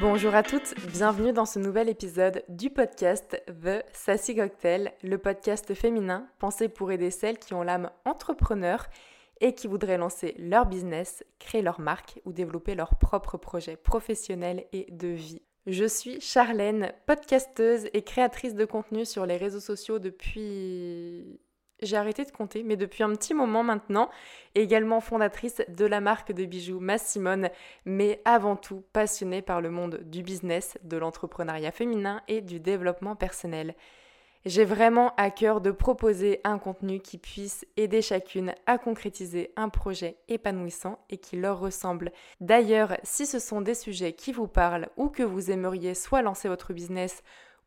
Bonjour à toutes, bienvenue dans ce nouvel épisode du podcast The Sassy Cocktail, le podcast féminin pensé pour aider celles qui ont l'âme entrepreneur et qui voudraient lancer leur business, créer leur marque ou développer leur propre projet professionnel et de vie. Je suis Charlène, podcasteuse et créatrice de contenu sur les réseaux sociaux depuis j'ai arrêté de compter, mais depuis un petit moment maintenant, également fondatrice de la marque de bijoux Massimone, mais avant tout passionnée par le monde du business, de l'entrepreneuriat féminin et du développement personnel. J'ai vraiment à cœur de proposer un contenu qui puisse aider chacune à concrétiser un projet épanouissant et qui leur ressemble. D'ailleurs, si ce sont des sujets qui vous parlent ou que vous aimeriez soit lancer votre business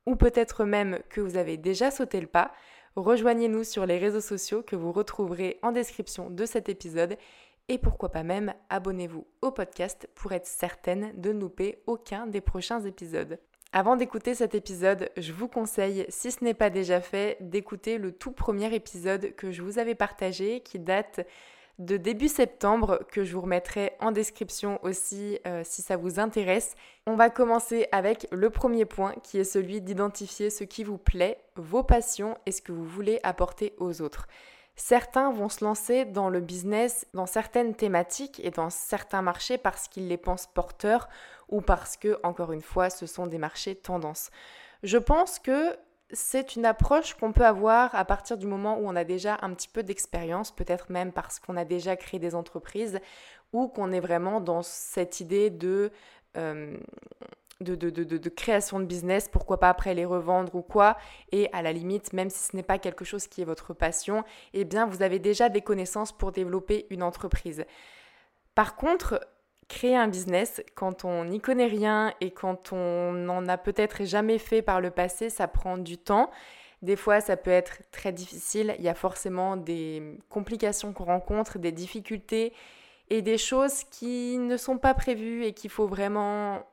ou peut-être même que vous avez déjà sauté le pas, Rejoignez-nous sur les réseaux sociaux que vous retrouverez en description de cet épisode et pourquoi pas même abonnez-vous au podcast pour être certaine de ne louper aucun des prochains épisodes. Avant d'écouter cet épisode, je vous conseille, si ce n'est pas déjà fait, d'écouter le tout premier épisode que je vous avais partagé qui date de début septembre que je vous remettrai en description aussi euh, si ça vous intéresse. On va commencer avec le premier point qui est celui d'identifier ce qui vous plaît, vos passions et ce que vous voulez apporter aux autres. Certains vont se lancer dans le business, dans certaines thématiques et dans certains marchés parce qu'ils les pensent porteurs ou parce que, encore une fois, ce sont des marchés tendances. Je pense que c'est une approche qu'on peut avoir à partir du moment où on a déjà un petit peu d'expérience, peut-être même parce qu'on a déjà créé des entreprises ou qu'on est vraiment dans cette idée de, euh, de, de, de, création de business, pourquoi pas après les revendre ou quoi. Et à la limite, même si ce n'est pas quelque chose qui est votre passion, eh bien vous avez déjà des connaissances pour développer une entreprise. Par contre, créer un business, quand on n'y connaît rien et quand on n'en a peut-être jamais fait par le passé, ça prend du temps. Des fois, ça peut être très difficile. Il y a forcément des complications qu'on rencontre, des difficultés et des choses qui ne sont pas prévues et qu'il faut vraiment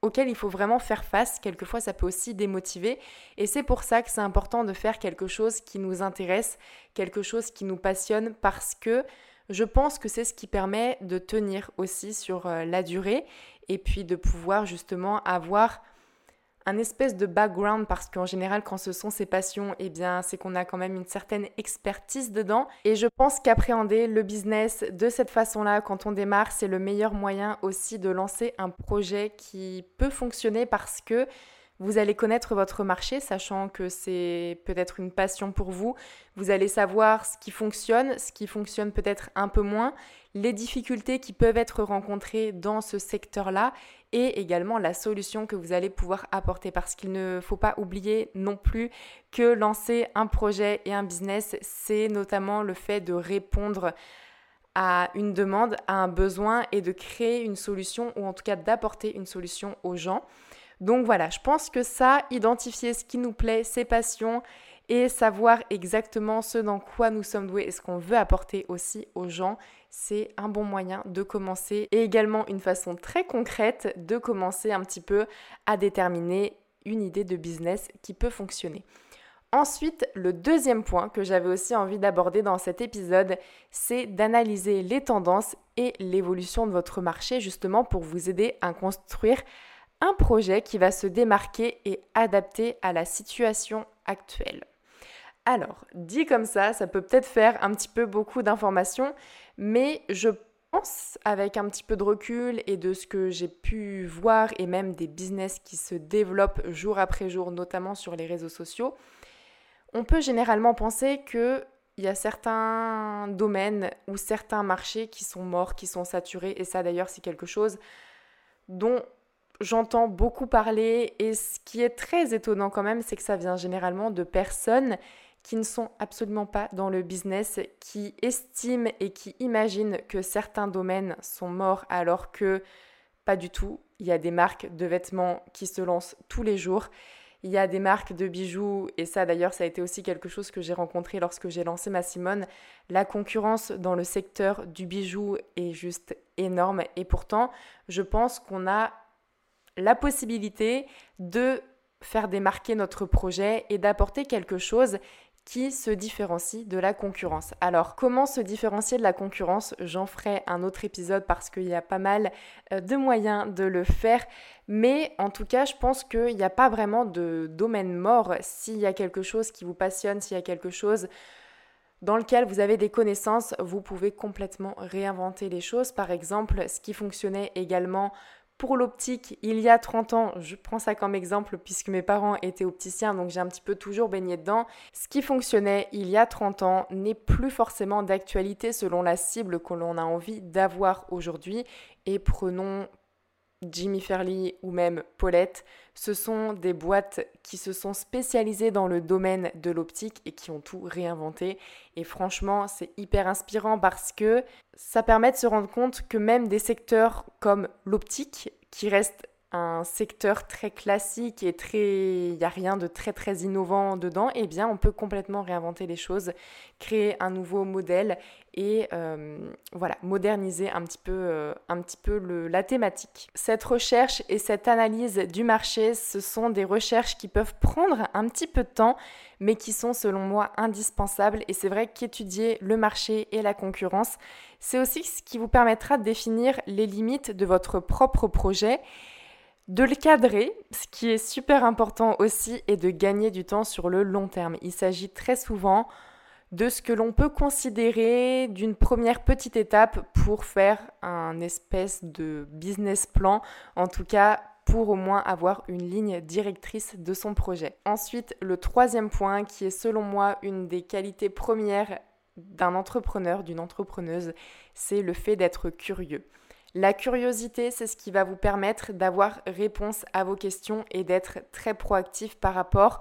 auxquelles il faut vraiment faire face. Quelquefois, ça peut aussi démotiver. Et c'est pour ça que c'est important de faire quelque chose qui nous intéresse, quelque chose qui nous passionne, parce que je pense que c'est ce qui permet de tenir aussi sur euh, la durée et puis de pouvoir justement avoir un espèce de background parce qu'en général quand ce sont ses passions, eh bien c'est qu'on a quand même une certaine expertise dedans. Et je pense qu'appréhender le business de cette façon-là quand on démarre, c'est le meilleur moyen aussi de lancer un projet qui peut fonctionner parce que vous allez connaître votre marché, sachant que c'est peut-être une passion pour vous. Vous allez savoir ce qui fonctionne, ce qui fonctionne peut-être un peu moins, les difficultés qui peuvent être rencontrées dans ce secteur-là et également la solution que vous allez pouvoir apporter. Parce qu'il ne faut pas oublier non plus que lancer un projet et un business, c'est notamment le fait de répondre à une demande, à un besoin et de créer une solution ou en tout cas d'apporter une solution aux gens. Donc voilà, je pense que ça, identifier ce qui nous plaît, ses passions et savoir exactement ce dans quoi nous sommes doués et ce qu'on veut apporter aussi aux gens, c'est un bon moyen de commencer et également une façon très concrète de commencer un petit peu à déterminer une idée de business qui peut fonctionner. Ensuite, le deuxième point que j'avais aussi envie d'aborder dans cet épisode, c'est d'analyser les tendances et l'évolution de votre marché justement pour vous aider à construire un projet qui va se démarquer et adapter à la situation actuelle. Alors, dit comme ça, ça peut peut-être faire un petit peu beaucoup d'informations, mais je pense, avec un petit peu de recul et de ce que j'ai pu voir, et même des business qui se développent jour après jour, notamment sur les réseaux sociaux, on peut généralement penser que il y a certains domaines ou certains marchés qui sont morts, qui sont saturés, et ça d'ailleurs c'est quelque chose dont j'entends beaucoup parler et ce qui est très étonnant quand même, c'est que ça vient généralement de personnes qui ne sont absolument pas dans le business, qui estiment et qui imaginent que certains domaines sont morts alors que pas du tout. Il y a des marques de vêtements qui se lancent tous les jours. Il y a des marques de bijoux, et ça d'ailleurs ça a été aussi quelque chose que j'ai rencontré lorsque j'ai lancé ma Simone. La concurrence dans le secteur du bijou est juste énorme, et pourtant je pense qu'on a la possibilité de faire démarquer notre projet et d'apporter quelque chose qui se différencie de la concurrence. Alors, comment se différencier de la concurrence? J'en ferai un autre épisode parce qu'il y a pas mal euh, de moyens de le faire. Mais en tout cas, je pense qu'il n'y a pas vraiment de domaine mort. S'il y a quelque chose qui vous passionne, s'il y a quelque chose dans lequel vous avez des connaissances, vous pouvez complètement réinventer les choses. Par exemple, ce qui fonctionnait également pour l'optique, il y a 30 ans, je prends ça comme exemple puisque mes parents étaient opticiens, donc j'ai un petit peu toujours baigné dedans. Ce qui fonctionnait il y a 30 ans n'est plus forcément d'actualité selon la cible que l'on a envie d'avoir aujourd'hui. Et prenons Jimmy Fairley ou même Paulette, ce sont des boîtes qui se sont spécialisées dans le domaine de l'optique et qui ont tout réinventé. Et franchement, c'est hyper inspirant parce que ça permet de se rendre compte que même des secteurs comme l'optique, qui reste un secteur très classique et très il n'y a rien de très très innovant dedans, eh bien on peut complètement réinventer les choses, créer un nouveau modèle et euh, voilà, moderniser un petit peu, euh, un petit peu le, la thématique. Cette recherche et cette analyse du marché, ce sont des recherches qui peuvent prendre un petit peu de temps, mais qui sont selon moi indispensables. Et c'est vrai qu'étudier le marché et la concurrence, c'est aussi ce qui vous permettra de définir les limites de votre propre projet de le cadrer, ce qui est super important aussi, et de gagner du temps sur le long terme. Il s'agit très souvent de ce que l'on peut considérer d'une première petite étape pour faire un espèce de business plan, en tout cas pour au moins avoir une ligne directrice de son projet. Ensuite, le troisième point qui est selon moi une des qualités premières d'un entrepreneur, d'une entrepreneuse, c'est le fait d'être curieux. La curiosité, c'est ce qui va vous permettre d'avoir réponse à vos questions et d'être très proactif par rapport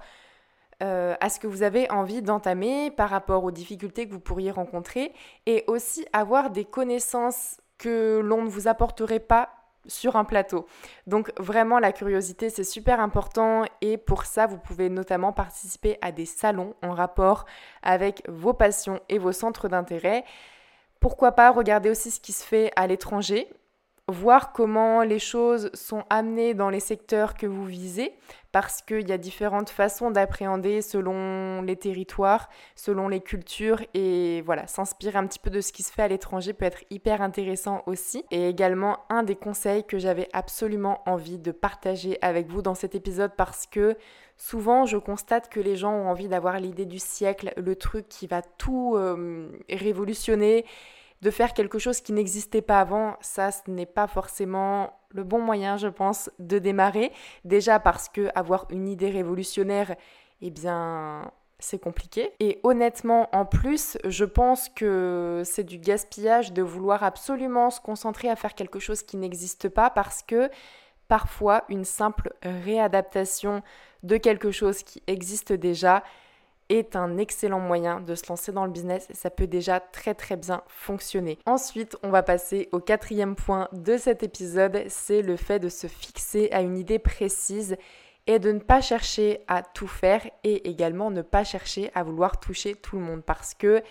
euh, à ce que vous avez envie d'entamer, par rapport aux difficultés que vous pourriez rencontrer et aussi avoir des connaissances que l'on ne vous apporterait pas sur un plateau. Donc vraiment la curiosité c'est super important et pour ça vous pouvez notamment participer à des salons en rapport avec vos passions et vos centres d'intérêt. Pourquoi pas regarder aussi ce qui se fait à l'étranger, voir comment les choses sont amenées dans les secteurs que vous visez, parce qu'il y a différentes façons d'appréhender selon les territoires, selon les cultures, et voilà, s'inspirer un petit peu de ce qui se fait à l'étranger peut être hyper intéressant aussi. Et également un des conseils que j'avais absolument envie de partager avec vous dans cet épisode, parce que souvent je constate que les gens ont envie d'avoir l'idée du siècle, le truc qui va tout euh, révolutionner de faire quelque chose qui n'existait pas avant, ça, ce n'est pas forcément le bon moyen, je pense, de démarrer. Déjà parce que avoir une idée révolutionnaire, eh bien, c'est compliqué. Et honnêtement, en plus, je pense que c'est du gaspillage de vouloir absolument se concentrer à faire quelque chose qui n'existe pas parce que parfois, une simple réadaptation de quelque chose qui existe déjà, est un excellent moyen de se lancer dans le business ça peut déjà très très bien fonctionner. Ensuite, on va passer au quatrième point de cet épisode, c'est le fait de se fixer à une idée précise et de ne pas chercher à tout faire et également ne pas chercher à vouloir toucher tout le monde parce que,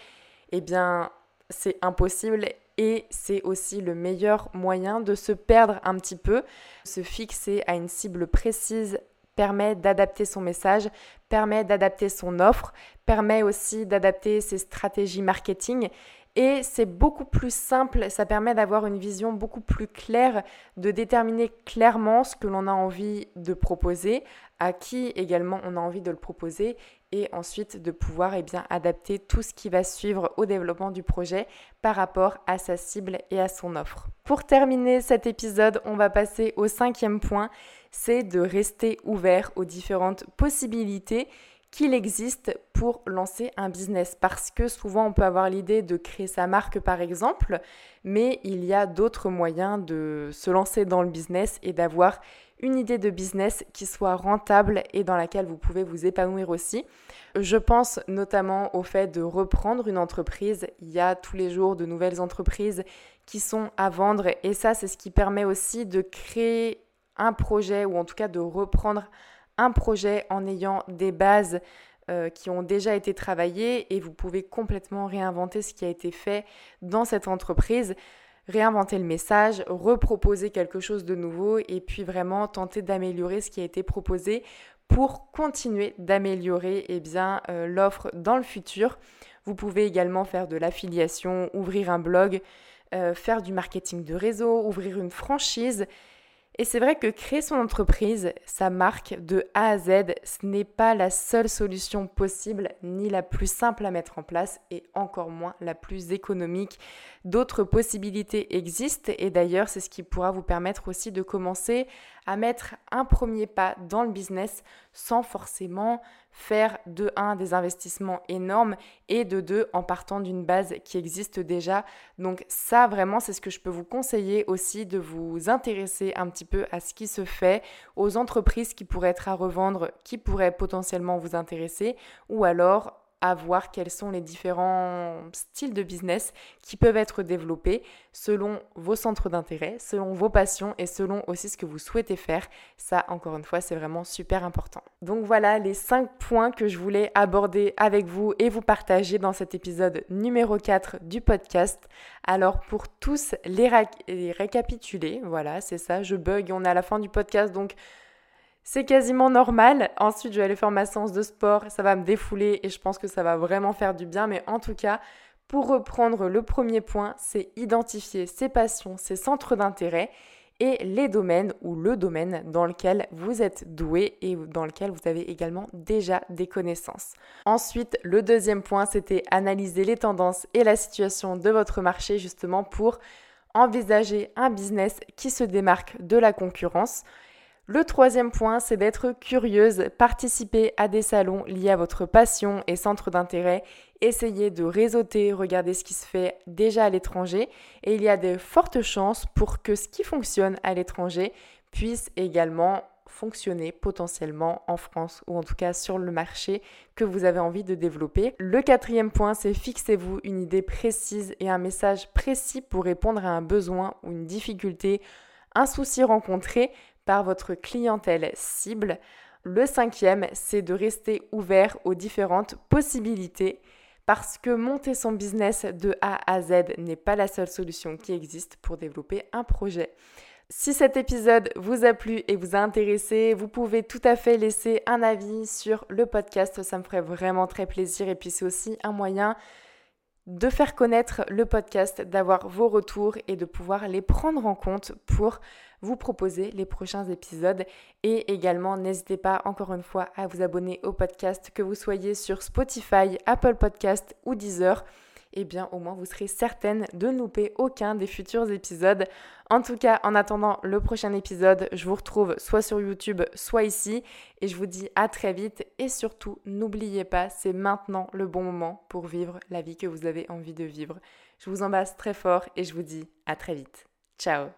eh bien, c'est impossible et c'est aussi le meilleur moyen de se perdre un petit peu, se fixer à une cible précise permet d'adapter son message, permet d'adapter son offre, permet aussi d'adapter ses stratégies marketing. Et c'est beaucoup plus simple, ça permet d'avoir une vision beaucoup plus claire, de déterminer clairement ce que l'on a envie de proposer, à qui également on a envie de le proposer, et ensuite de pouvoir eh bien, adapter tout ce qui va suivre au développement du projet par rapport à sa cible et à son offre. Pour terminer cet épisode, on va passer au cinquième point, c'est de rester ouvert aux différentes possibilités qu'il existe pour lancer un business. Parce que souvent on peut avoir l'idée de créer sa marque par exemple, mais il y a d'autres moyens de se lancer dans le business et d'avoir une idée de business qui soit rentable et dans laquelle vous pouvez vous épanouir aussi. Je pense notamment au fait de reprendre une entreprise. Il y a tous les jours de nouvelles entreprises qui sont à vendre et ça c'est ce qui permet aussi de créer un projet ou en tout cas de reprendre un projet en ayant des bases euh, qui ont déjà été travaillées et vous pouvez complètement réinventer ce qui a été fait dans cette entreprise, réinventer le message, reproposer quelque chose de nouveau et puis vraiment tenter d'améliorer ce qui a été proposé pour continuer d'améliorer eh bien euh, l'offre dans le futur. Vous pouvez également faire de l'affiliation, ouvrir un blog, euh, faire du marketing de réseau, ouvrir une franchise. Et c'est vrai que créer son entreprise, sa marque de A à Z, ce n'est pas la seule solution possible, ni la plus simple à mettre en place, et encore moins la plus économique. D'autres possibilités existent, et d'ailleurs c'est ce qui pourra vous permettre aussi de commencer à mettre un premier pas dans le business sans forcément faire de 1 des investissements énormes et de 2 en partant d'une base qui existe déjà. Donc ça vraiment c'est ce que je peux vous conseiller aussi de vous intéresser un petit peu à ce qui se fait, aux entreprises qui pourraient être à revendre, qui pourraient potentiellement vous intéresser ou alors à voir quels sont les différents styles de business qui peuvent être développés selon vos centres d'intérêt, selon vos passions et selon aussi ce que vous souhaitez faire. Ça, encore une fois, c'est vraiment super important. Donc voilà les 5 points que je voulais aborder avec vous et vous partager dans cet épisode numéro 4 du podcast. Alors pour tous les, les récapituler, voilà, c'est ça, je bug, on est à la fin du podcast, donc c'est quasiment normal. Ensuite, je vais aller faire ma séance de sport. Ça va me défouler et je pense que ça va vraiment faire du bien. Mais en tout cas, pour reprendre le premier point, c'est identifier ses passions, ses centres d'intérêt et les domaines ou le domaine dans lequel vous êtes doué et dans lequel vous avez également déjà des connaissances. Ensuite, le deuxième point, c'était analyser les tendances et la situation de votre marché justement pour envisager un business qui se démarque de la concurrence. Le troisième point, c'est d'être curieuse, participer à des salons liés à votre passion et centre d'intérêt, essayer de réseauter, regarder ce qui se fait déjà à l'étranger et il y a de fortes chances pour que ce qui fonctionne à l'étranger puisse également fonctionner potentiellement en France ou en tout cas sur le marché que vous avez envie de développer. Le quatrième point, c'est fixez-vous une idée précise et un message précis pour répondre à un besoin ou une difficulté, un souci rencontré par votre clientèle cible. Le cinquième, c'est de rester ouvert aux différentes possibilités parce que monter son business de A à Z n'est pas la seule solution qui existe pour développer un projet. Si cet épisode vous a plu et vous a intéressé, vous pouvez tout à fait laisser un avis sur le podcast, ça me ferait vraiment très plaisir et puis c'est aussi un moyen de faire connaître le podcast, d'avoir vos retours et de pouvoir les prendre en compte pour vous proposer les prochains épisodes. Et également, n'hésitez pas encore une fois à vous abonner au podcast, que vous soyez sur Spotify, Apple Podcast ou Deezer eh bien au moins vous serez certaine de ne louper aucun des futurs épisodes. En tout cas, en attendant le prochain épisode, je vous retrouve soit sur YouTube, soit ici. Et je vous dis à très vite. Et surtout, n'oubliez pas, c'est maintenant le bon moment pour vivre la vie que vous avez envie de vivre. Je vous embrasse très fort et je vous dis à très vite. Ciao